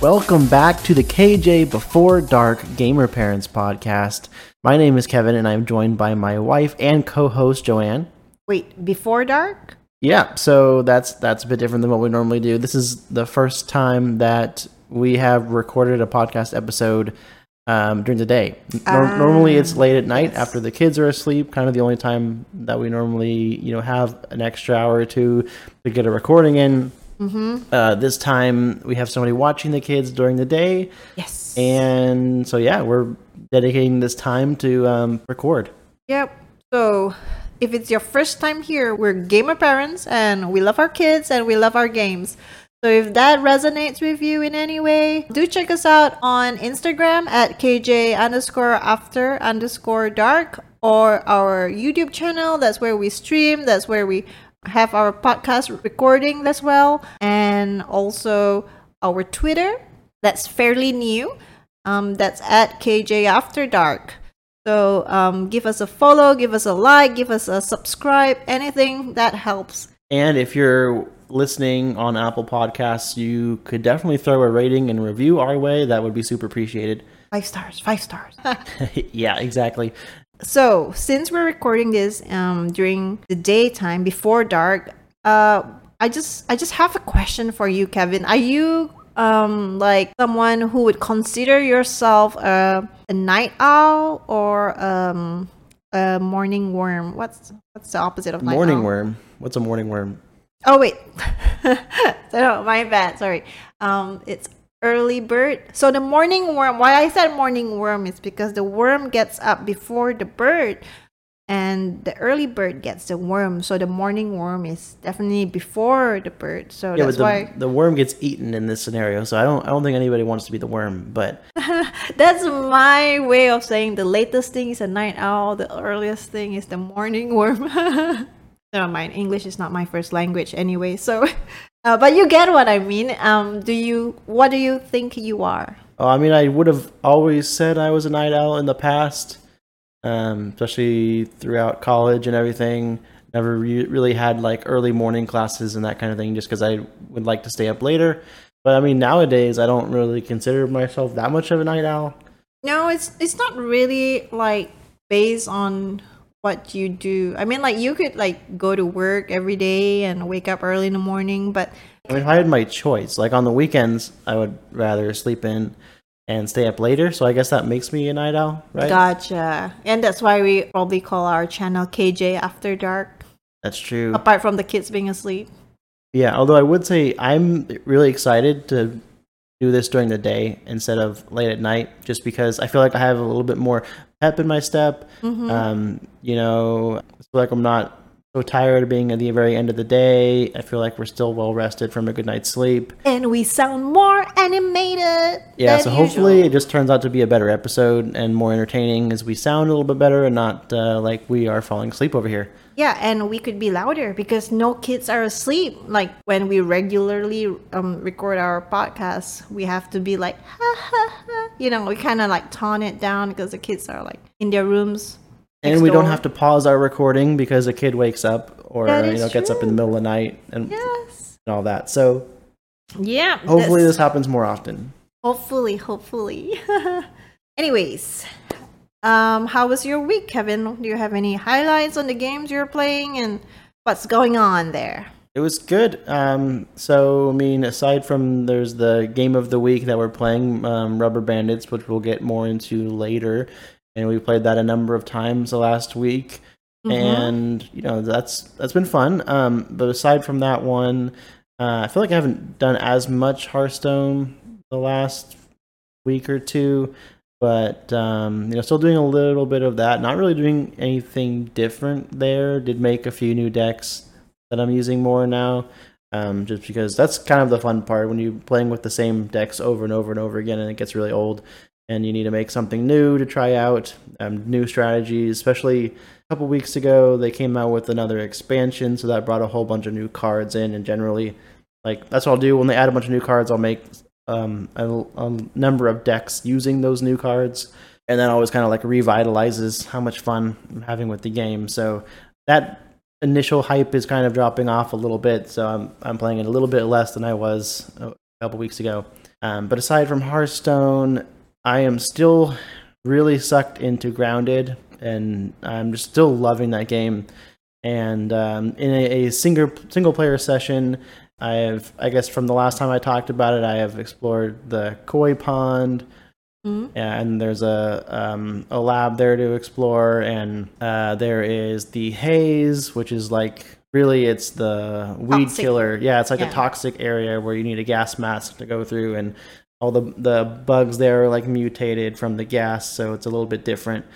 Welcome back to the KJ Before Dark Gamer Parents podcast. My name is Kevin, and I'm joined by my wife and co-host Joanne. Wait, before dark? Yeah, so that's that's a bit different than what we normally do. This is the first time that we have recorded a podcast episode um, during the day. Nor- Ah, normally, it's late at night yes. after the kids are asleep. Kind of the only time that we normally, you know, have an extra hour or two to get a recording in. Mm-hmm. Uh, this time, we have somebody watching the kids during the day, Yes. and so yeah, we're dedicating this time to um, record. Yep. So, if it's your first time here, we're gamer parents and we love our kids and we love our games. So, if that resonates with you in any way, do check us out on Instagram at KJ underscore after underscore dark or our YouTube channel. That's where we stream, that's where we have our podcast recording as well, and also our Twitter. That's fairly new. Um, that's at KJ After Dark. So um, give us a follow, give us a like, give us a subscribe, anything that helps. And if you're listening on Apple Podcasts, you could definitely throw a rating and review our way. That would be super appreciated. Five stars, five stars. yeah, exactly. So since we're recording this um, during the daytime before dark, uh, I just I just have a question for you, Kevin. Are you um like someone who would consider yourself a, a night owl or um a morning worm? What's what's the opposite of night Morning owl? worm. What's a morning worm? Oh wait, no, my bad. Sorry. Um, it's early bird. So the morning worm. Why I said morning worm is because the worm gets up before the bird, and the early bird gets the worm. So the morning worm is definitely before the bird. So Yeah, that's the, why the worm gets eaten in this scenario, so I don't I don't think anybody wants to be the worm. But that's my way of saying the latest thing is a night owl. The earliest thing is the morning worm. Never mind. English is not my first language anyway. So, uh, but you get what I mean. Um, do you? What do you think you are? oh, I mean, I would have always said I was a night owl in the past, um, especially throughout college and everything. Never re- really had like early morning classes and that kind of thing, just because I would like to stay up later. But I mean, nowadays I don't really consider myself that much of a night owl. No, it's it's not really like based on what you do. I mean, like you could like go to work every day and wake up early in the morning, but I mean, if I had my choice, like on the weekends, I would rather sleep in and stay up later. So I guess that makes me a night owl, right? gotcha. And that's why we probably call our channel KJ After Dark. That's true. Apart from the kids being asleep. Yeah, although I would say I'm really excited to do this during the day instead of late at night, just because I feel like I have a little bit more pep in my step. Mhm. Um, you know, feel like I'm not so tired of being at the very end of the day. I feel like we're still well rested from a good night's sleep. and we sound more animated. Yeah, so hopefully usual. it just turns out to be a better episode and more entertaining as we sound a little bit better and not uh, like we are falling asleep over here. Yeah, and we could be louder because no kids are asleep. Like when we regularly um, record our podcasts, we have to be like, ha ha ha. You know, we kind of like tone it down because the kids are like in their rooms. And we don't have to pause our recording because a kid wakes up or you know gets up in the middle of the night and, Yes. and all that. So Yeah. hopefully that's- this happens more often. Hopefully, hopefully. Anyways, um, how was your week, Kevin? Do you have any highlights on the games you're playing and what's going on there? It was good. Um, so I mean, aside from there's the game of the week that we're playing, um, Rubber Bandits, which we'll get more into later, and we played that a number of times the last week. Mhm. and you know that's that's been fun. Um, but aside from that one, uh, I feel like I haven't done as much Hearthstone the last week or two. But um, you know, still doing a little bit of that. Not really doing anything different there. Did make a few new decks that I'm using more now. Um, just because that's kind of the fun part when you're playing with the same decks over and over and over again, and it gets really old, and you need to make something new to try out, um, new strategies. Especially a couple weeks ago, they came out with another expansion, so that brought a whole bunch of new cards in, and generally, like that's what I'll do when they add a bunch of new cards. I'll make um, a, a number of decks using those new cards and that always kind of like revitalizes how much fun I'm having with the game. So that initial hype is kind of dropping off a little bit. So I'm I'm playing it a little bit less than I was a couple weeks ago. Um, but aside from Hearthstone, I am still really sucked into Grounded, and I'm just still loving that game. And um, in a, a single single player session, I have I guess from the last time I talked about it, I have explored the koi pond. Mm-hmm. And there's a um, a lab there to explore, and uh, there is the haze, which is like really it's the weed toxic. killer. Yeah, it's like yeah. a toxic area where you need a gas mask to go through, and all the the bugs there are like mutated from the gas, so it's a little bit different.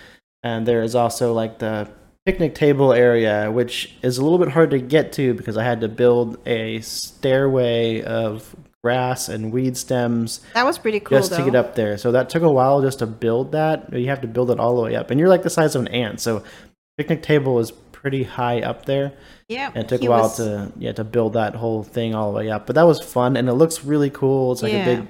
And there is also like the picnic table area, which is a little bit hard to get to because I had to build a stairway of grass and weed stems. That was pretty cool. Just though. to get up there. So that took a while just to build that. You have to build it all the way up, and you're like the size of an ant. So picnic table is pretty high up there. Yeah, and it took a while was... to yeah to build that whole thing all the way up. But that was fun, and it looks really cool. It's like yeah. a big,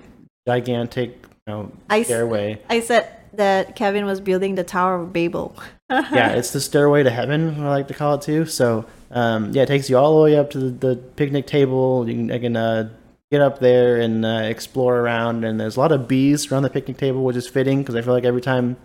gigantic, you know, I stairway. I said that Kevin was building the Tower of Babel. yeah, it's the stairway to heaven. I like to call it too. So um, yeah, it takes you all the way up to the, the picnic table. You can, I can uh, get up there and uh, explore around. And there's a lot of bees around the picnic table, which is fitting because I feel like every time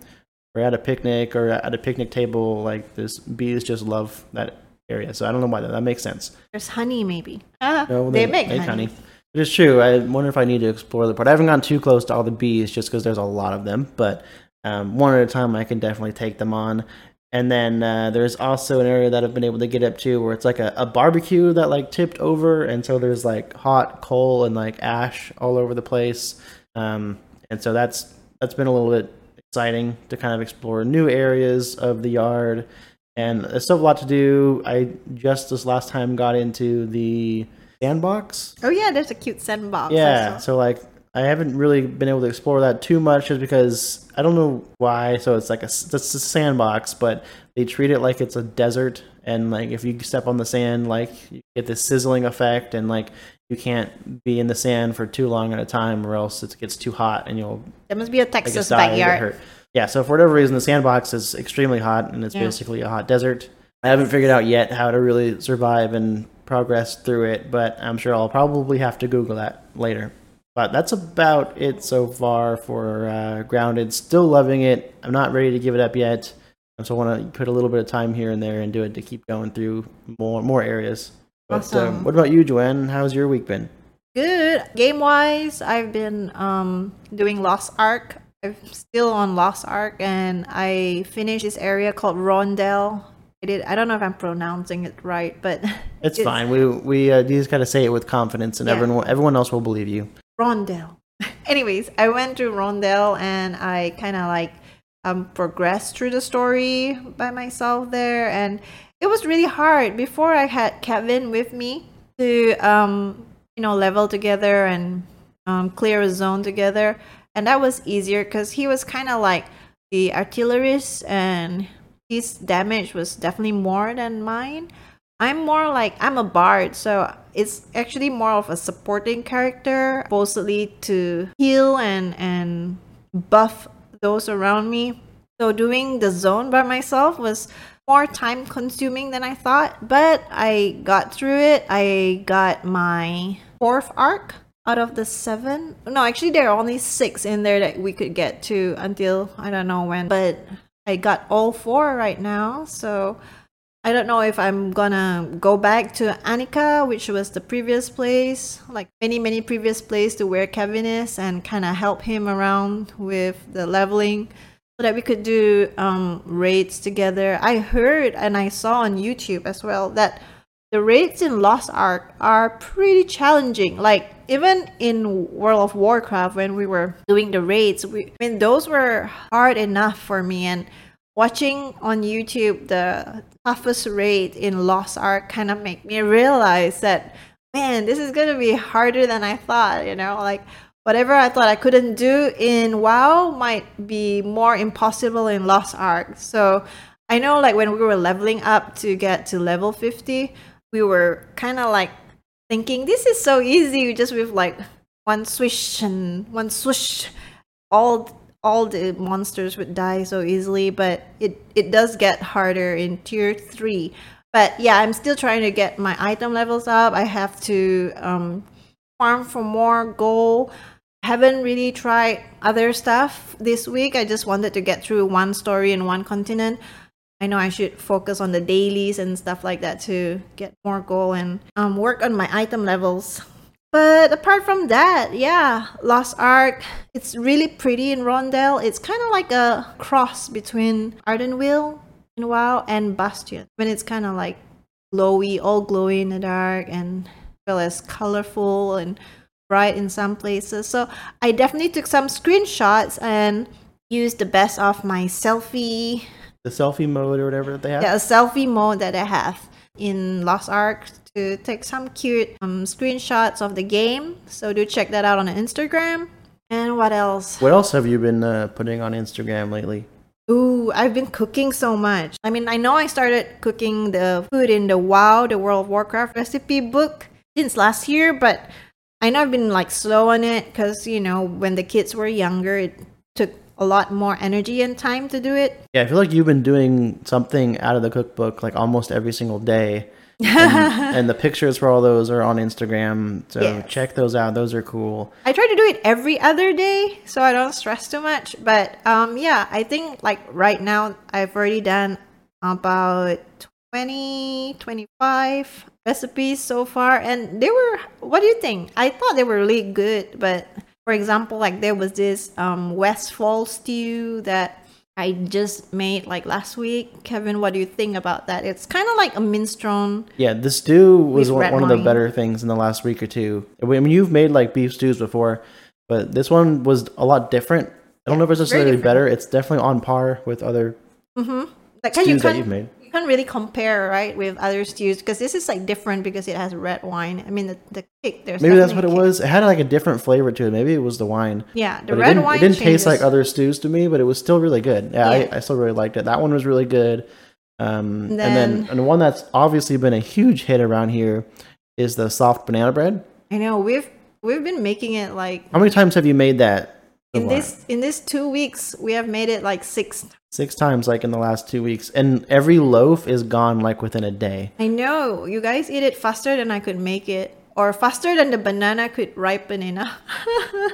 we're at a picnic or at a picnic table, like this bees just love that area. So I don't know why that, that makes sense. There's honey, maybe. Uh, no, they, they, make, make honey. honey. It is true. I wonder if I need to explore the part. I haven't gone too close to all the bees just because there's a lot of them, but um, one at a time I can definitely take them on. And then uh, there's also an area that I've been able to get up to where it's like a, a, barbecue that like tipped over, and so there's like hot coal and like ash all over the place. Um, and so that's that's been a little bit exciting to kind of explore new areas of the yard. And there's still a lot to do. I just this last time got into the sandbox. Oh yeah, there's a cute sandbox. Yeah, so like I haven't really been able to explore that too much just because I don't know why. So it's like a it's a sandbox, but they treat it like it's a desert, and like if you step on the sand, like you get this sizzling effect, and like you can't be in the sand for too long at a time, or else it gets too hot, and you'll. That must be a Texas backyard. Yeah, so for whatever reason, the sandbox is extremely hot, and it's yeah. basically a hot desert. I haven't figured out yet how to really survive and progress through it, but I'm sure I'll probably have to Google that later. But that's about it so far for uh, Grounded. Still loving it. I'm not ready to give it up yet. So I want to put a little bit of time here and there and do it to keep going through more more areas. But um, awesome. um, what about you, Joanne? How's your week been? Good. Game wise, I've been um, doing Lost Ark. I'm still on Lost Ark, and I finished this area called Rondel. I. I don't know if I'm pronouncing it right, but it's, it's fine. We we uh, you just gotta say it with confidence, and yeah. everyone everyone else will believe you. Rondel. Anyways, I went to Rondel and I kind of like um, progressed through the story by myself there, and it was really hard. Before I had Kevin with me to um, you know level together and um, clear a zone together, and that was easier because he was kind of like the artillerist and his damage was definitely more than mine. I'm more like I'm a bard, so it's actually more of a supporting character, supposedly to heal and and buff those around me. So doing the zone by myself was more time consuming than I thought, but I got through it. I got my fourth arc out of the seven. No, actually there are only six in there that we could get to until I don't know when, but I got all four right now. So I don't know if I'm gonna go back to Anikka, which was the previous place, like many, many previous place to where Kevin is, and kind of help him around with the leveling so that we could do um, raids together. I heard and I saw on YouTube as well that the raids in Lost Ark are pretty challenging. Like even in World of Warcraft, when we were doing the raids, we, I mean those were hard enough for me and watching on YouTube the toughest raid in Lost Ark kind of make me realize that man, this is gonna be harder than I thought. You know, like whatever I thought I couldn't do in WoW might be more impossible in Lost Ark. So I know, like when we were leveling up to get to level fifty, we were kind of like thinking this is so easy, just with like one swish and one swoosh, all all the monsters would die so easily. But it it does get harder in tier three. But yeah, I'm still trying to get my item levels up. I have to um, farm for more gold. Haven't really tried other stuff this week. I just wanted to get through one story in one continent. I know I should focus on the dailies and stuff like that to get more gold and um, work on my item levels. But apart from that, yeah, Lost Ark, it's really pretty in Rondel. It's kind of like a cross between Ardenweald in WoW and Bastion. When it's kind of like glowy, all glowy in the dark and well as colorful and bright in some places. So I definitely took some screenshots and used the best of my selfie. The selfie mode or whatever that they have. Yeah, a selfie mode that I have in Lost Ark to take some cute um, screenshots of the game. So do check that out on Instagram. And what else? What else have you been uh, putting on Instagram lately? Ooh, I've been cooking so much. I mean, I know I started cooking the food in the WoW, the World of Warcraft recipe book since last year, but I know I've been like slow on it because, you know, when the kids were younger, it took a lot more energy and time to do it. Yeah, I feel like you've been doing something out of the cookbook like almost every single day. and, and the pictures for all those are on Instagram. So Yes. check those out. Those are cool. I try to do it every other day so I don't stress too much. But um, yeah, I think like right now I've already done about 20, 25 recipes so far. And they were, what do you think? I thought they were really good. But for example, like there was this um, Westfall stew that I just made like last week. Kevin, what do you think about that? It's kind of like a minestrone. Yeah, the stew was one, one of the better things in the last week or two. I mean, you've made like beef stews before, but this one was a lot different. I don't know if it's necessarily better. It's definitely on par with other Mm-hmm. Like, and you stews that you've made. Can't really compare right with other stews because this is like different because it has red wine. I mean the, the kick there's Maybe that's what it kick. was. It had like a different flavor to it. Maybe it was the wine. Yeah, the But it red didn't, wine it didn't taste like other stews to me, but it was still really good. Yeah, Yeah. I, I still really liked it. That one was really good. Um, and then Then- and one that's obviously been a huge hit around here is the soft banana bread. I know we've we've been making it like How many times have you made that? in this in this two weeks we have made it like six. Six times like in the last two weeks, and every loaf is gone like within a day. I know you guys eat it faster than I could make it, or faster than the banana could ripen enough.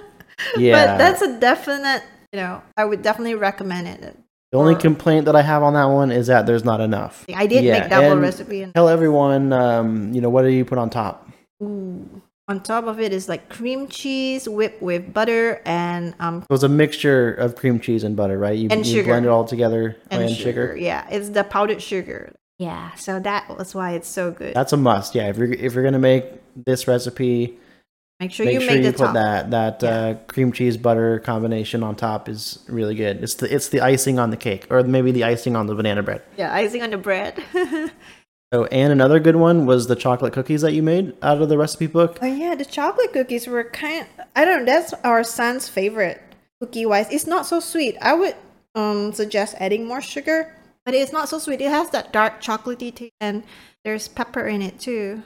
Yeah, but that's a definite. You know, I would definitely recommend it. the only or- complaint that I have on that one is that there's not enough. I did Yeah, make double and recipe and Tell everyone, um, you know, what do you put on top? Ooh. On top of it is like cream cheese whipped with butter and um It was a mixture of cream cheese and butter, right? You, And you sugar. blend it all together and, and sugar. sugar. Yeah, it's the powdered sugar. Yeah, so that was why it's so good. That's a must. Yeah, if you're if you're gonna make this recipe, make sure make you sure make you the put top. that that Yeah. uh, cream cheese butter combination on top is really good. It's the it's the icing on the cake, or maybe the icing on the banana bread. Yeah, icing on the bread. oh and another good one was the chocolate cookies that you made out of the recipe book. Oh yeah, the chocolate cookies were kind. I don't. know, That's our son's favorite cookie wise. It's not so sweet. I would um suggest adding more sugar, but it's not so sweet. It has that dark chocolatey taste, and there's pepper in it too.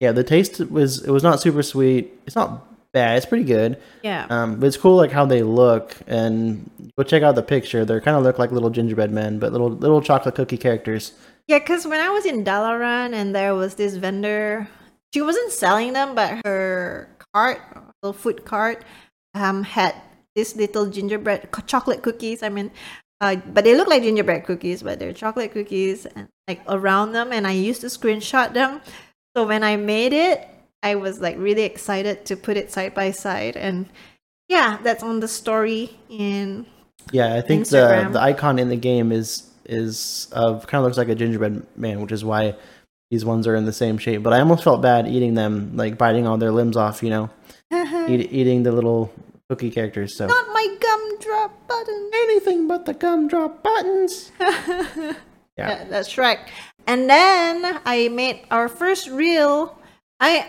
Yeah, the taste was it was not super sweet. It's not bad. It's pretty good. Yeah. Um, but it's cool like how they look and go check out the picture. They kind of look like little gingerbread men, but little little chocolate cookie characters. Yeah, because when I was in Dalaran and there was this vendor, she wasn't selling them, but her cart, little food cart, um, had this little gingerbread co- chocolate cookies. I mean, uh, but they look like gingerbread cookies, but they're chocolate cookies and like around them. And I used to screenshot them. So when I made it, I was like really excited to put it side by side. And yeah, that's on the story in Yeah, I think Instagram. the the icon in the game is is of kind of looks like a gingerbread man, which is why these ones are in the same shape. But I almost felt bad eating them, like biting all their limbs off. You know, eat, eating the little cookie characters. So not my gumdrop button. anything but the gumdrop buttons. Yeah. Yeah, that's right. And then I made our first reel. I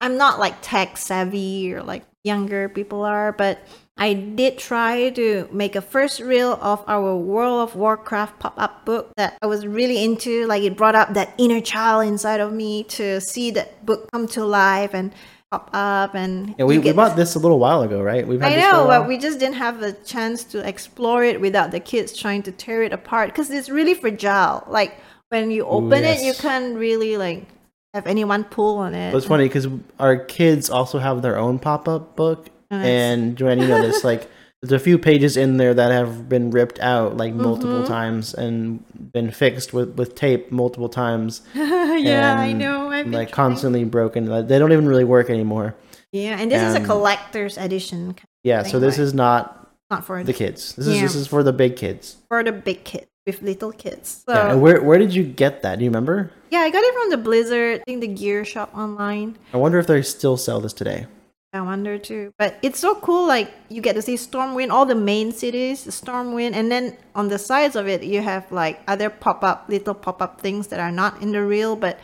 I'm not like tech savvy or like younger people are, but I did try to make a first reel of our World of Warcraft pop up book that I was really into. Like it brought up that inner child inside of me to see that book come to life and pop up and Yeah, we, we bought this a little while ago, right? We've had I know, but we just didn't have a chance to explore it without the kids trying to tear it apart because it's really fragile. Like when you open it, you can't really like have anyone pull on it. It's funny because our kids also have their own pop up book, Nice. and Joanne, you know this. Like, there's a few pages in there that have been ripped out like multiple Mhm. times and been fixed with with tape multiple times, yeah, I know. I've like constantly broken. Like, they don't even really work anymore. Yeah, and this is a collector's edition, Yeah, so this right. is not not for the kids. This is this is for the big kids. for the big kids with little kids. So yeah, yeah, and where where did you get that? Do you remember? Yeah, I got it from the Blizzard. I think the gear shop online. I wonder if they still sell this today. I wonder too. But it's so cool. Like you get to see Stormwind, all the main cities, Stormwind, and then on the sides of it, you have like other pop up, little pop up things that are not in the real, but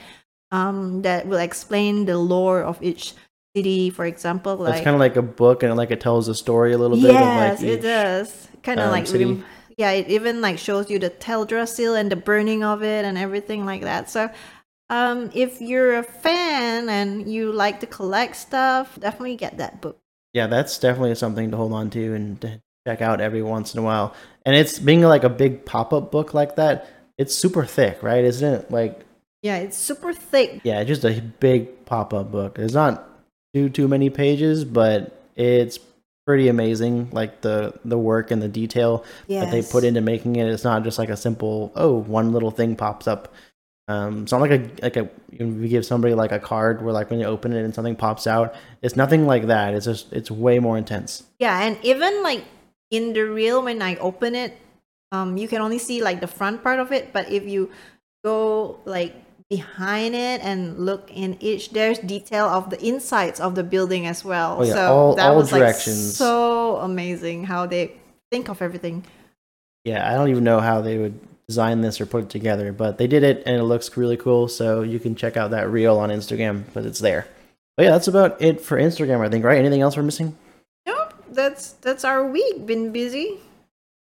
um, that will explain the lore of each city. For example, Like, it's kind of like a book, and like it tells a story a little bit. yes, of like it does. Kind of um, like city. rem- yeah, it even like shows you the Teldrassil and the burning of it and everything like that. So. Um, if you're a fan and you like to collect stuff, definitely get that book. yeah, that's definitely something to hold on to and to check out every once in a while. And it's being like a big pop up book like that. It's super thick, right? Isn't it? Like, Yeah, it's super thick. yeah, just a big pop up book. It's not too too many pages, but it's pretty amazing. Like the the work and the detail Yes. that they put into making it. It's not just like a simple oh one little thing pops up. Um, it's not like a like a you we give somebody like a card where like when you open it and something pops out. It's nothing like that. It's just it's way more intense. Yeah, and even like in the reel, when I open it, um, you can only see like the front part of it. But if you go like behind it and look in each, there's detail of the insides of the building as well. Oh, yeah, so all- that all was directions. like so amazing how they think of everything. Yeah, I don't even know how they would design this or put it together, but they did it and it looks really cool. So you can check out that reel on Instagram, but it's there. But yeah, that's about it for Instagram, I think. Right? Anything else we're missing? Nope, that's that's our week. Been busy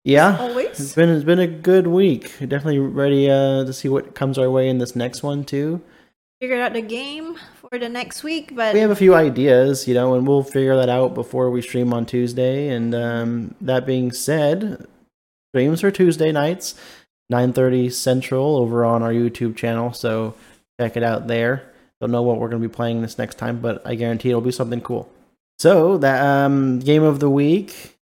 Yeah, always. it's been it's been a good week. Definitely ready uh, to see what comes our way in this next one too. Figured out the game for the next week, but We have a few ideas, you know, and we'll figure that out before we stream on Tuesday. And um, that being said, streams are Tuesday nights, 9:30 Central, over on our YouTube channel. So check it out there. Don't know what we're going to be playing this next time, but I guarantee it'll be something cool. So that um, game of the week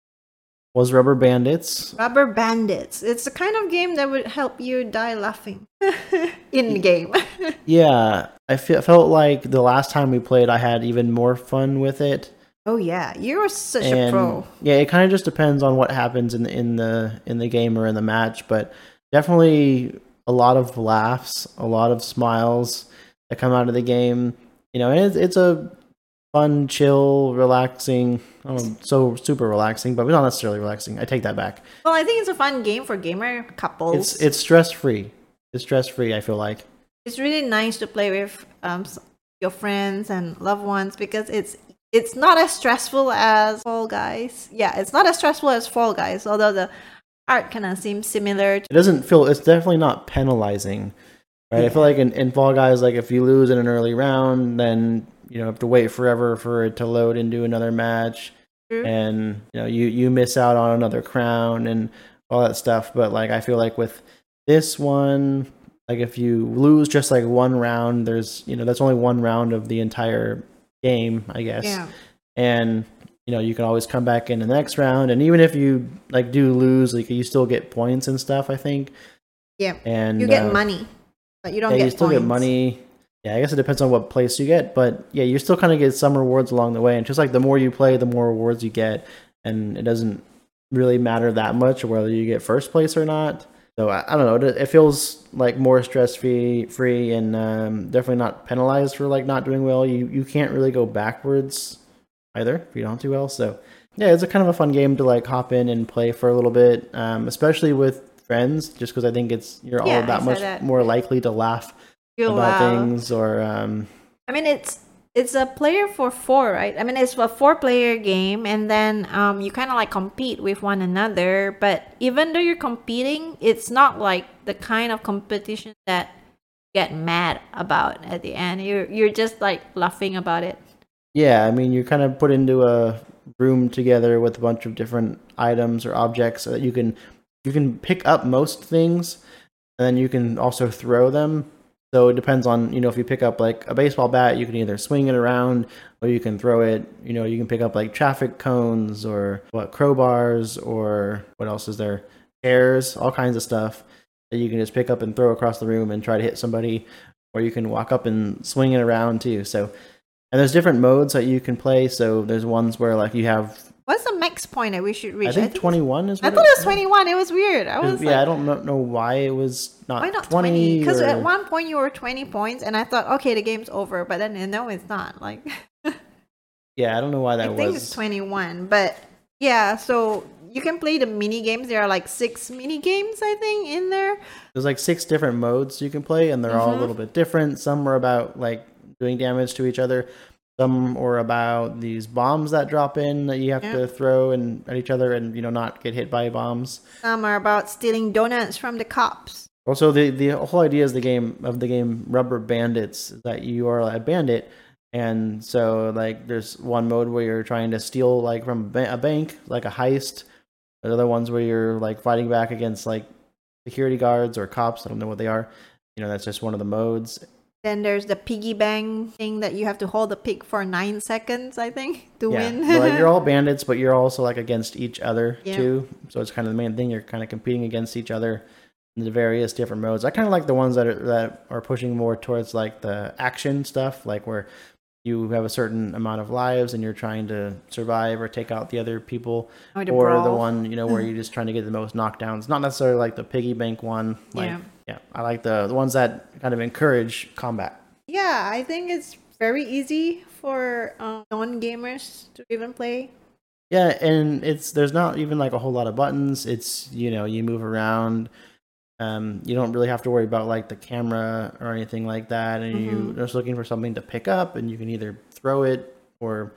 was Rubber Bandits. Rubber Bandits. It's the kind of game that would help you die laughing in game. Yeah, I fe- felt like the last time we played, I had even more fun with it. oh yeah, you're such a and pro. yeah, it kind of just depends on what happens in the, in the in the game or in the match, but definitely a lot of laughs, a lot of smiles that come out of the game. You know, and it's, it's a fun, chill, relaxing. Know, so super relaxing, but we're not necessarily relaxing. I take that back. Well, I think it's a fun game for gamer couples. It's it's stress free. It's stress free. I feel like. it's really nice to play with um your friends and loved ones because it's it's not as stressful as Fall Guys. Yeah, it's not as stressful as Fall Guys, although the art kind of seems similar. To, it doesn't feel it's definitely not penalizing right? I feel like in, in fall guys like if you lose in an early round then you know have to wait forever for it to load into another match. True. and you know you you miss out on another crown and all that stuff. But like i feel like with this one like if you lose just like one round there's you know that's only one round of the entire game i guess. Yeah, and you know you can always come back in the next round. And even if you like do lose like you still get points and stuff i think. Yeah. and You get uh, money, but you don't yeah, get you still get money. Yeah i guess it depends on what place you get but yeah you still kind of get some rewards along the way. And just like the more you play the more rewards you get. And it doesn't really matter that much whether you get first place or not. So i, I don't know. It, it feels like more stress free free and um, definitely not penalized for like not doing well. You you can't really go backwards either if you don't do well so yeah it's a kind of a fun game to like hop in and play for a little bit um, especially with friends just because i think it's you're Yeah, all that much that. more likely to laugh Feel about loud. things or um I mean, it's it's a player for four, right? I mean, it's a four-player game, and then um, you kind of like compete with one another. But even though you're competing, it's not like the kind of competition that get mad about at the end. You're you're just like laughing about it. Yeah, I mean, you're kind of put into a room together with a bunch of different items or objects so that you can you can pick up most things, and then you can also throw them. So it depends on you know if you pick up like a baseball bat, you can either swing it around or you can throw it. You know, you can pick up like traffic cones or what crowbars or what else is there? Chairs, all kinds of stuff that you can just pick up and throw across the room and try to hit somebody, or you can walk up and swing it around too. So and there's different modes that you can play. So there's ones where like you have What's the max point that we should reach? I think 21 is I thought it was 21. It was weird. I was yeah, like, I don't know, why it was not, why not 20. 20? Because or- at one point you were 20 points, and I thought, okay, the game's over. But then no, it's not. Like yeah, I don't know why that I think was. it's 21. But yeah, so you can play the mini games. There are like six mini games, I think, in there. There's like six different modes you can play, and they're all a Mhm. little bit different. Some are about like doing damage to each other. Some are about these bombs that drop in that you have Yeah. to throw and at each other, and you know not get hit by bombs. Some are about stealing donuts from the cops. Also, the the whole idea is the game of the game Rubber Bandits that you are a bandit, and so like there's one mode where you're trying to steal like from a a bank, like a heist. There's other ones where you're like fighting back against like security guards or cops. I don't know what they are. You know, that's just one of the modes. Then there's the piggy bang thing that you have to hold the pig for nine seconds, I think, to yeah, win. like you're all bandits, but you're also like against each other Yeah. too. So it's kind of the main thing. You're kind of competing against each other in the various different modes. I kind of like the ones that are that are pushing more towards like the action stuff, like where you have a certain amount of lives and you're trying to survive or take out the other people, Or the or the one you know where you're just trying to get the most knockdowns. Not necessarily like the piggy bank one. Like Yeah. Yeah, I like the the ones that kind of encourage combat. Yeah, I think it's very easy for um, non-gamers to even play. Yeah, and it's there's not even like a whole lot of buttons. It's you know you move around. Um, you don't really have to worry about like the camera or anything like that, and Mm-hmm. you're just looking for something to pick up, and you can either throw it or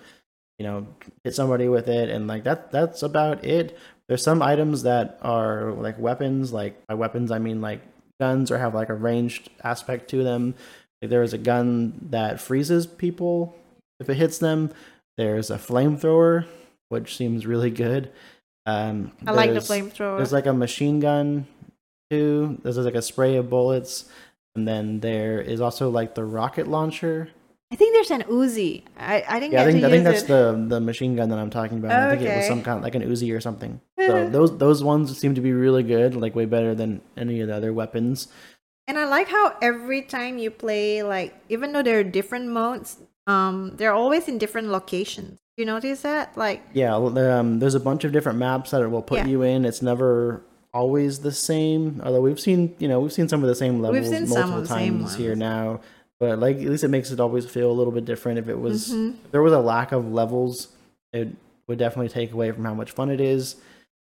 you know hit somebody with it, and like that that's about it. There's some items that are like weapons. Like by weapons, I mean like guns or have like a ranged aspect to them. Like there is a gun that freezes people if it hits them. There's a flamethrower, which seems really good. Um, I like the flamethrower. There's like a machine gun too. There's like a spray of bullets, and then there is also like the rocket launcher. I think there's an Uzi. I, I didn't Yeah, I think I think that's it. the the machine gun that I'm talking about. Okay. I think it was some kind like an Uzi or something. So those those ones seem to be really good, like way better than any of the other weapons. And I like how every time you play, like even though there are different modes, um, they're always in different locations. You notice that? Like Yeah, um, there's a bunch of different maps that it will put Yeah. you in. It's never always the same. Although we've seen, you know, we've seen some of the same levels seen multiple some of same times here now. But like, at least it makes it always feel a little bit different. If it was, Mhm. if there was a lack of levels, it would definitely take away from how much fun it is.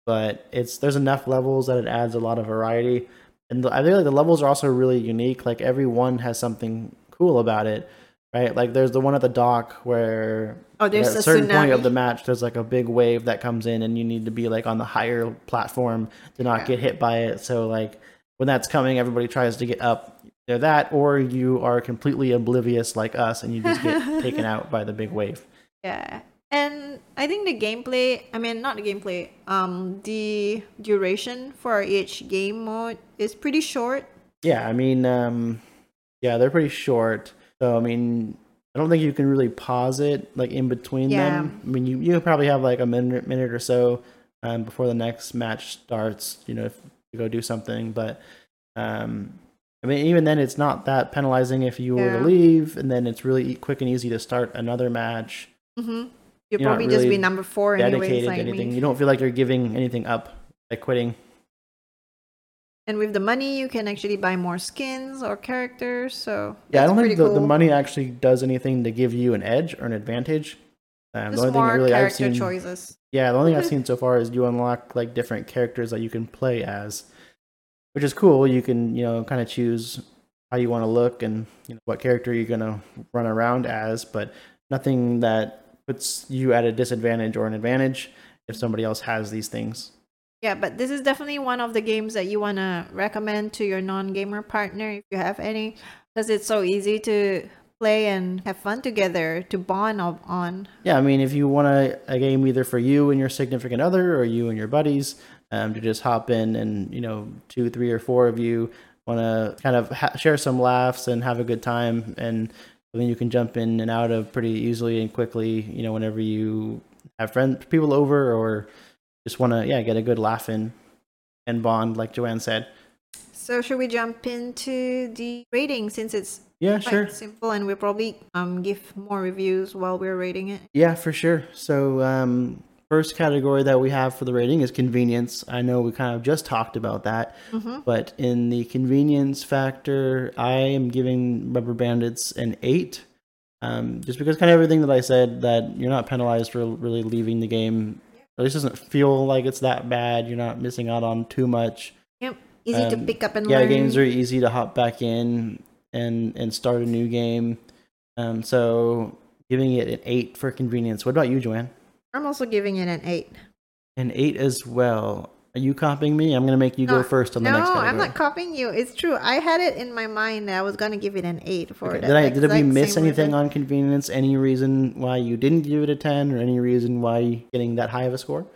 But it's there's enough levels that it adds a lot of variety, and the, I feel like the levels are also really unique. Like every one has something cool about it, right? Like there's the one at the dock where oh, there's at a certain point of the match, there's like a big wave that comes in, and you need to be like on the higher platform to not Yeah. get hit by it. So like when that's coming, everybody tries to get up. Either that, or you are completely oblivious like us, and you just get taken out by the big wave. Yeah. And I think the gameplay, I mean, not the gameplay, um, the duration for each game mode is pretty short. Yeah, I mean, um, yeah, they're pretty short. So I mean, I don't think you can really pause it like in between Yeah. them. I mean, you you probably have like a minute minute or so um, before the next match starts. You know, if you go do something, but um, I mean, even then, it's not that penalizing if you were to leave, and then it's really quick and easy to start another match. Mm-hmm. You'll probably just be number four Dedicated anyways, like anything, me. you don't feel like you're giving anything up by quitting. And with the money, you can actually buy more skins or characters. So Yeah, I don't think the, the money actually does anything to give you an edge or an advantage. Um, the only thing more really I've character seen, choices. yeah, the only thing I've seen so far is you unlock like different characters that you can play as, which is cool. You can you know kind of choose how you want to look and you know, what character you're going to run around as, but nothing that puts you at a disadvantage or an advantage if somebody else has these things. Yeah, but this is definitely one of the games that you want to recommend to your non-gamer partner if you have any because it's so easy to play and have fun together to bond on. Yeah, I mean, if you want a, a game either for you and your significant other or you and your buddies um, to just hop in and, you know, two, three, or four of you want to kind of ha- share some laughs and have a good time and then you can jump in and out of pretty easily and quickly, you know, whenever you have friends, people over or just want to, yeah, get a good laugh in and bond, like Joanne said. So should we jump into the rating since it's yeah, sure. simple and we'll probably um give more reviews while we're rating it. Yeah, for sure. So um first category that we have for the rating is convenience. I know we kind of just talked about that, Mhm. but in the convenience factor, I am giving Rubber Bandits an eight. Um, just because kind of everything that I said that you're not penalized for really leaving the game. At least doesn't feel like it's that bad. You're not missing out on too much. Yep. Easy to Um, pick up and yeah, learn. games are easy to hop back in and and start a new game. Um, so giving it an eight for convenience. What about you, Joanne? I'm also giving it an eight. An eight as well. Are you copying me? I'm gonna make you No, go first on the no, next category. No, I'm not copying you. It's true. I had it in my mind that I was gonna give it an eight for Okay, that Did I did we miss anything reason. on convenience? Any reason why you didn't give it a ten, or any reason why getting that high of a score?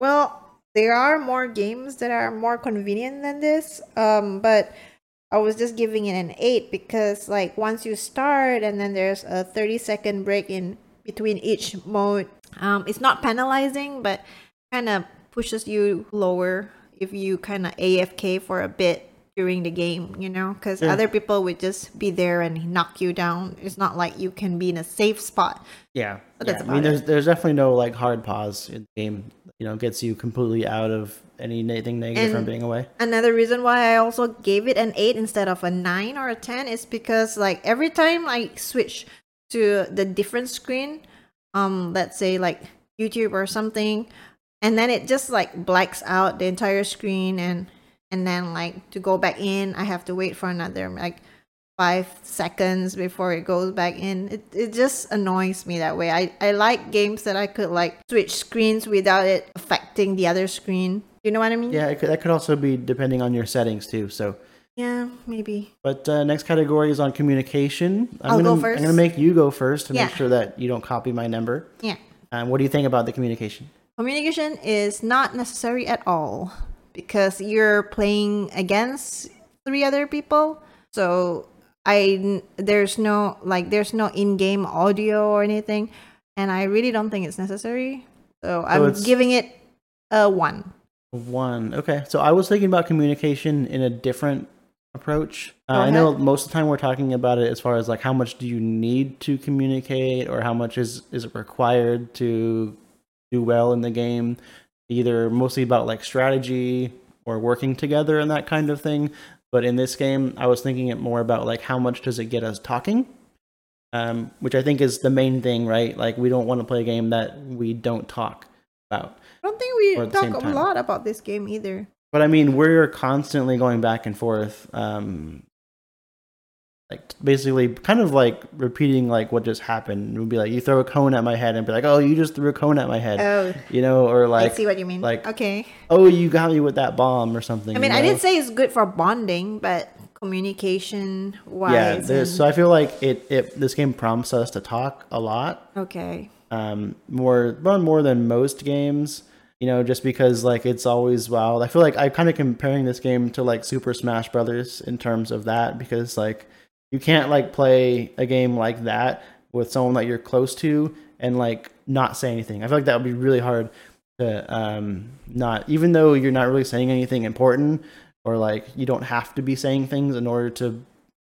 Well, there are more games that are more convenient than this. Um, but I was just giving it an eight because like once you start and then there's a 30 second break in between each mode. Um, it's not penalizing, but kind of pushes you lower if you kind of AFK for a bit during the game, you know, because Yeah. other people would just be there and knock you down. It's not like you can be in a safe spot. Yeah, But yeah. I mean, about there's there's definitely no like hard pause in the game. You know, gets you completely out of anything negative from being away. Another reason why I also gave it an 8 instead of a 9 or a 10 is because like every time I switch to the different screen, um let's say like YouTube or something, and then it just like blacks out the entire screen and and then like to go back in, I have to wait for another like 5 seconds before it goes back in. It it just annoys me that way. I I like games that I could like switch screens without it affecting the other screen. You know what I mean? Yeah, it could, that could also be depending on your settings too. So, Yeah, maybe. but uh, next category is on communication. I'm I'll gonna go first. I'm gonna make you go first to Yeah. make sure that you don't copy my number. Yeah. Um, what do you think about the communication? Communication is not necessary at all because you're playing against three other people. So I there's no like there's no in-game audio or anything, and I really don't think it's necessary. So I'm giving it a one. One. Okay. So I was thinking about communication in a different approach. Uh, I know most of the time we're talking about it as far as like how much do you need to communicate or how much is is it required to do well in the game. Either mostly about like strategy or working together and that kind of thing. But in this game, I was thinking it more about like how much does it get us talking? Um, which I think is the main thing, right? Like we don't want to play a game that we don't talk about. I don't think we Or at the talk a lot about this game either. But I mean, we're constantly going back and forth, um, like basically, kind of like repeating like what just happened. It would be like you throw a cone at my head and be like, "Oh, you just threw a cone at my head," Oh, you know, or like I see what you mean. like- okay. "Oh, you got me with that bomb" or something. I mean, you I know? did say it's good for bonding, but communication wise. yeah. There's, so I feel like it, it. This game prompts us to talk a lot, okay. um, more, more, more than most games. You know, just because like it's always wild. I feel like I'm kind of comparing this game to like Super Smash Brothers in terms of that because like you can't like play a game like that with someone that you're close to and like not say anything. I feel like that would be really hard to um not even though you're not really saying anything important or like you don't have to be saying things in order to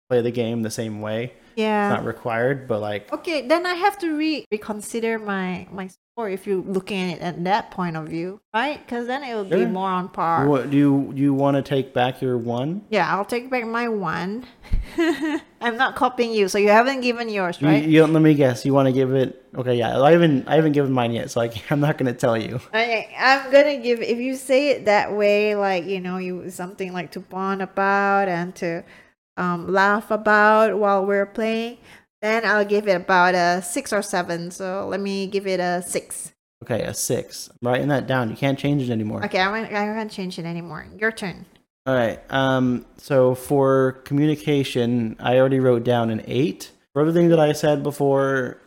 play the game the same way. Yeah. It's not required, but like Okay, then I have to re- reconsider my my score if you're looking at it at that point of view, right? Because then it will be more on par. what do you do you want to take back your one? Yeah, I'll take back my one. I'm not copying you, so you haven't given yours, right? You, don't let me guess. You want to give it? Okay, yeah. I haven't. I haven't given mine yet, so I, I'm not going to tell you. Okay, I'm gonna give. If you say it that way, like you know, you something like to bond about and to um, laugh about while we're playing, then I'll give it about a six or seven. So let me give it a six. Okay, a six. I'm writing that down. You can't change it anymore. Okay, I won't, I can't change it anymore. Your turn. All right. Um, so for communication, I already wrote down an eight. For everything that I said before,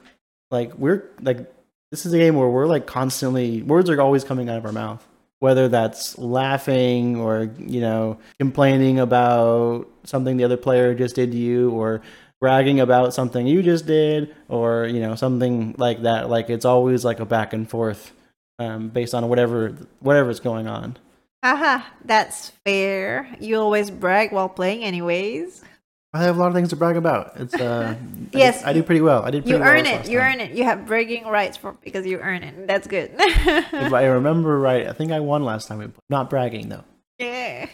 like we're like this is a game where we're like constantly words are always coming out of our mouth. Whether that's laughing or you know complaining about something the other player just did to you, or bragging about something you just did, or you know something like that. Like it's always like a back and forth um, based on whatever whatever's going on. Haha, that's fair. You always brag while playing, anyways. I have a lot of things to brag about. It's uh, Yes, I, I do pretty well. I did pretty You earn this it. You time. earn it. You have bragging rights for because you earn it. That's good. If I remember right, I think I won last time. we played. Not bragging though. yeah.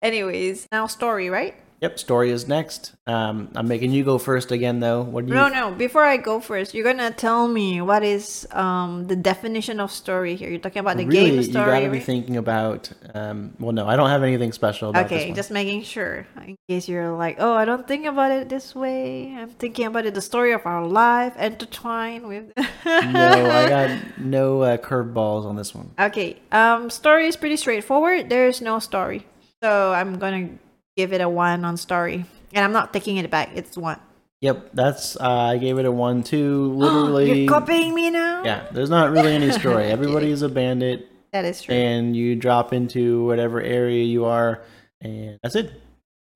Anyways, now story, right? Yep, story is next. Um, I'm making you go first again though. What do you? No, no. Before I go first, you're gonna tell me what is um the definition of story here. You're talking about the really, game you gotta be thinking about. Um, well, no, I don't have anything special about this Okay, just making sure in case you're like, oh, I don't think about it this way. I'm thinking about it the story of our life intertwined with. no, I got no uh, curveballs on this one. Okay. Um, story is pretty straightforward. There's no story, so I'm gonna give it a one on story, and I'm not taking it back. It's one. Yep, that's. Uh, I gave it a one, two. Literally. You're copying me now. Yeah, there's not really any story. Everybody's a bandit. that is true. and you drop into whatever area you are, and that's it.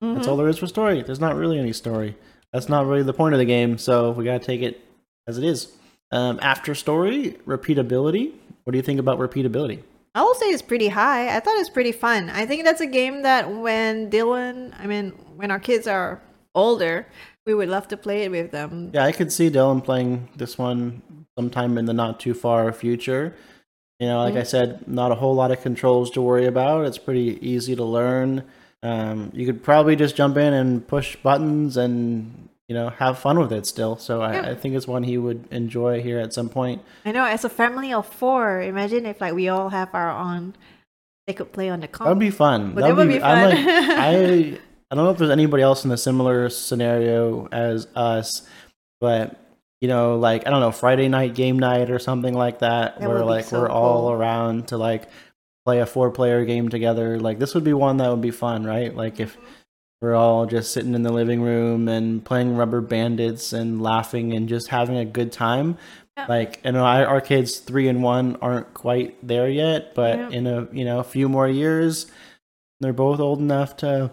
That's Mhm. all there is for story. There's not really any story. That's not really the point of the game, so we gotta take it as it is. Um, after story, repeatability. What do you think about repeatability? I will say it's pretty high. I thought it's pretty fun. I think that's a game that when Dylan, I mean, when our kids are older, we would love to play it with them. Yeah, I could see Dylan playing this one sometime in the not too far future. You know, like I said, not a whole lot of controls to worry about. It's pretty easy to learn. Um, you could probably just jump in and push buttons and you know have fun with it still. So Yeah. I, I think it's one he would enjoy here at some point. I know, as a family of four, imagine if like we all have our own, they could play on the that'd be fun. Well, that would be I'm fun. like, I I don't know if there's anybody else in a similar scenario as us, but you know, like I don't know, Friday night game night or something like that, That where like so we're all around to like play a four player game together. Like this would be one that would be fun, right? Like if mm-hmm. We're all just sitting in the living room and playing rubber bandits and laughing and just having a good time. Yeah. Like, you know, our, our kids three and one aren't quite there yet, but Yeah. in a you know a few more years, they're both old enough to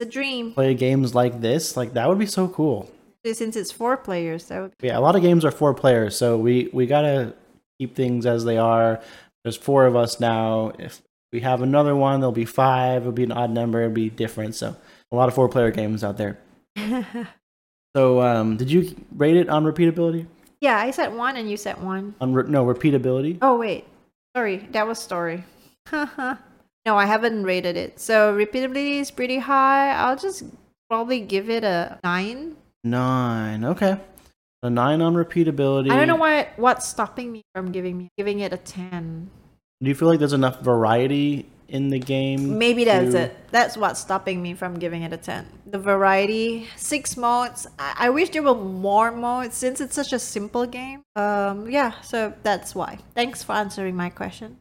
the dream. play games like this. Like that would be so cool. Since it's four players, that would Yeah, a lot of games are four players, so we we gotta keep things as they are. There's four of us now. If we have another one, there'll be five. It'll be an odd number. It'll be different. So a lot of four player games out there. So um, did you rate it on repeatability? yeah, I said one and you said one. On re- no repeatability. Oh wait, sorry, that was story. no, I haven't rated it. So repeatability is pretty high. I'll just probably give it a nine. Nine. Okay. A nine on repeatability. I don't know why. What's stopping me from giving me giving it a ten? Do you feel like there's enough variety in the game? Maybe that's to- it. That's what's stopping me from giving it a 10. The variety, six modes. I, I wish there were more modes since it's such a simple game. Um, yeah, so that's why. Thanks for answering my question.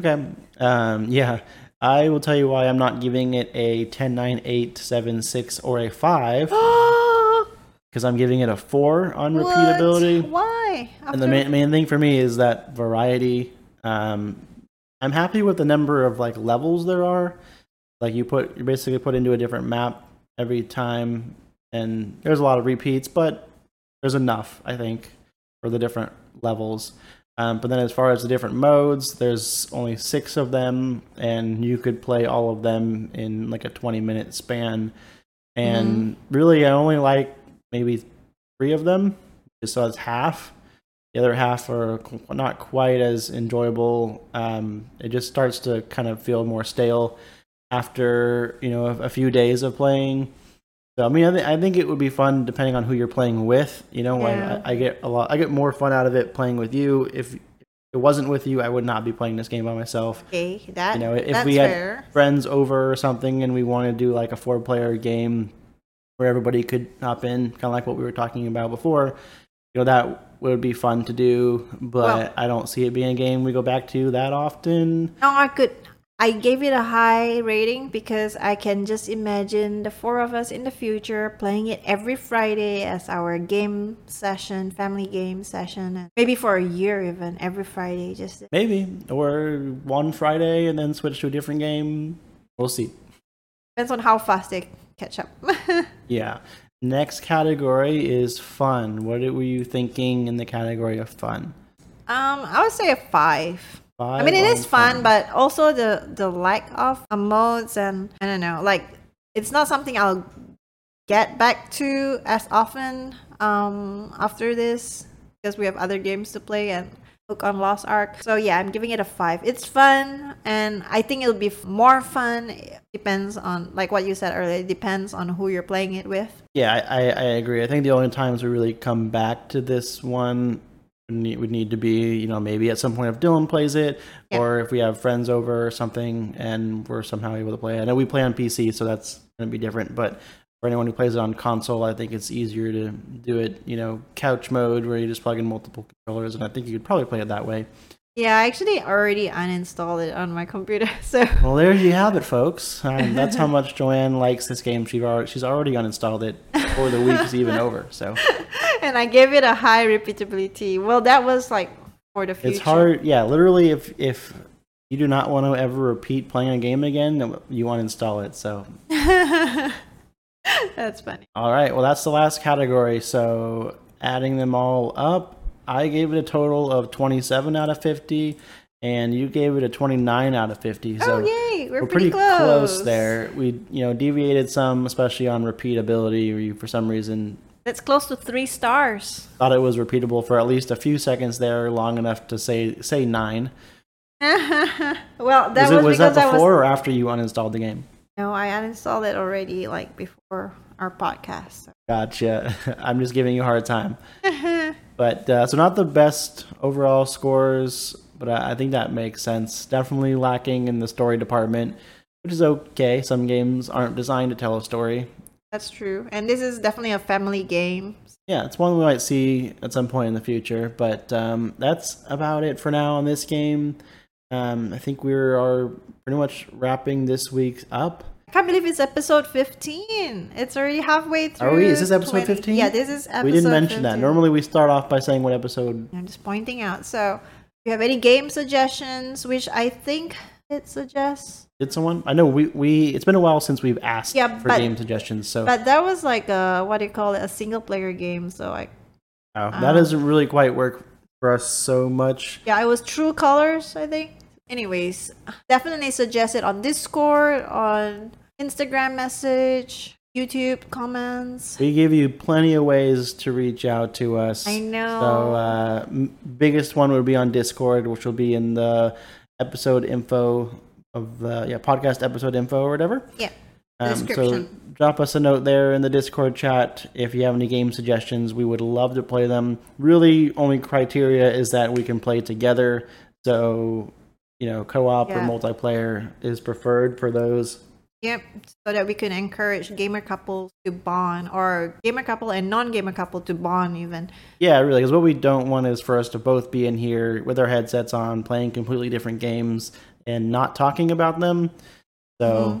Okay. Um, yeah. I will tell you why I'm not giving it a 10, 9, 8, 7, 6, or a 5 because I'm giving it a 4 on repeatability. What? Why? And the After- main, main thing for me is that variety. Um, I'm happy with the number of like levels there are. Like you put, you basically put into a different map every time, and there's a lot of repeats, but there's enough, I think, for the different levels. Um, but then as far as the different modes, there's only six of them, and you could play all of them in like a 20 minute span. And really, I only like maybe three of them, just so it's half. The other half are not quite as enjoyable. Um, it just starts to kind of feel more stale after you know a, a few days of playing. So I mean, I, th- I think it would be fun depending on who you're playing with. You know, Yeah. I, I get a lot. I get more fun out of it playing with you. If it wasn't with you, I would not be playing this game by myself. Okay, that, You know, if we had fair. friends over or something and we wanted to do like a four player game, where everybody could hop in, kind of like what we were talking about before. You know, that would be fun to do, but Well- I don't see it being a game we go back to that often. No, I could. I gave it a high rating because I can just imagine the four of us in the future playing it every Friday as our game session, family game session, and maybe for a year even every Friday. Just Maybe. Or one Friday and then switch to a different game. We'll see. depends on how fast they catch up. Yeah. Next category is fun. What were you thinking in the category of fun? um, I would say a five. Five I mean, it is fun, but also the the lack of modes and I don't know, like it's not something I'll get back to as often um after this because we have other games to play and look on Lost Ark. So yeah, I'm giving it a five. It's fun, and I think it'll be more fun. It depends on like what you said earlier. It depends on who you're playing it with. Yeah, I, I, agree. I think the only times we really come back to this one would need, to be, you know, maybe at some point if Dylan plays it, Yeah. or if we have friends over or something and we're somehow able to play. I know we play on PC, so that's going to be different. But for anyone who plays it on console, I think it's easier to do it, you know, couch mode where you just plug in multiple controllers, and I think you could probably play it that way. Yeah, I actually already uninstalled it on my computer. So Well, there you have it, folks. Um, that's how much Joanne likes this game. She's already, she's already uninstalled it before the week is even over. So and I gave it a high repeatability. Well, that was like for the future. it's hard. Yeah, literally, if if you do not want to ever repeat playing a game again, then you uninstall it. So That's funny. all right, well that's the last category. So adding them all up, I gave it a total of 27 out of 50, and you gave it a 29 out of 50. So oh yay, we're, we're pretty, pretty close. close there. We you know deviated some, especially on repeatability. Or you for some reason That's close to three stars. thought it was repeatable for at least a few seconds there, long enough to say say nine. well, that was it was because that I before was or after you uninstalled the game? No, I uninstalled it already, like before our podcast. Gotcha. I'm just giving you a hard time. But uh, so not the best overall scores, but I, I think that makes sense. Definitely lacking in the story department, which is okay. Some games aren't designed to tell a story. That's true, and this is definitely a family game. Yeah, it's one we might see at some point in the future, but um, that's about it for now on this game. Um, I think we are pretty much wrapping this week up. I can't believe it's episode 15. It's already halfway through. Are we? Is this episode 20 15? Yeah, this is episode we didn't mention that. Normally we start off by saying what episode I'm just pointing out. So, if you have any game suggestions, which I think it suggests, did someone. I know we, we it's been a while since we've asked Yeah, for but- game suggestions, so but that was like a what do you call it, a single player game. So, I oh, that um, doesn't really quite work for us so much. yeah, it was True Colors, I think. Anyways, definitely suggest it on Discord, on Instagram message, YouTube comments. We give you plenty of ways to reach out to us. I know. So uh, biggest one would be on Discord, which will be in the episode info of the yeah podcast episode info or whatever. Yeah. Um, so drop us a note there in the Discord chat if you have any game suggestions. We would love to play them. Really, only criteria is that we can play together. So you know, co-op Yeah. or multiplayer is preferred for those. Yep, so that we can encourage gamer couples to bond, or gamer couple and non-gamer couple to bond even. Yeah, really, because what we don't want is for us to both be in here with our headsets on, playing completely different games and not talking about them. So, Mhm.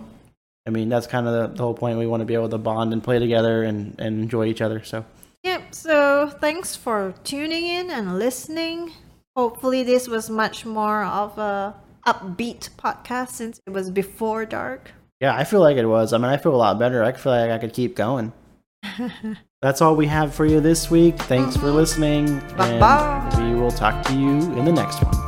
I mean, that's kind of the, the whole point. We want to be able to bond and play together and, and enjoy each other. So, Yep, so thanks for tuning in and listening. Hopefully this was much more of a upbeat podcast since it was before dark. yeah, I feel like it was. I mean, I feel a lot better. I feel like I could keep going. That's all we have for you this week. Thanks for mm-hmm. listening. Bye-bye. And we will talk to you in the next one.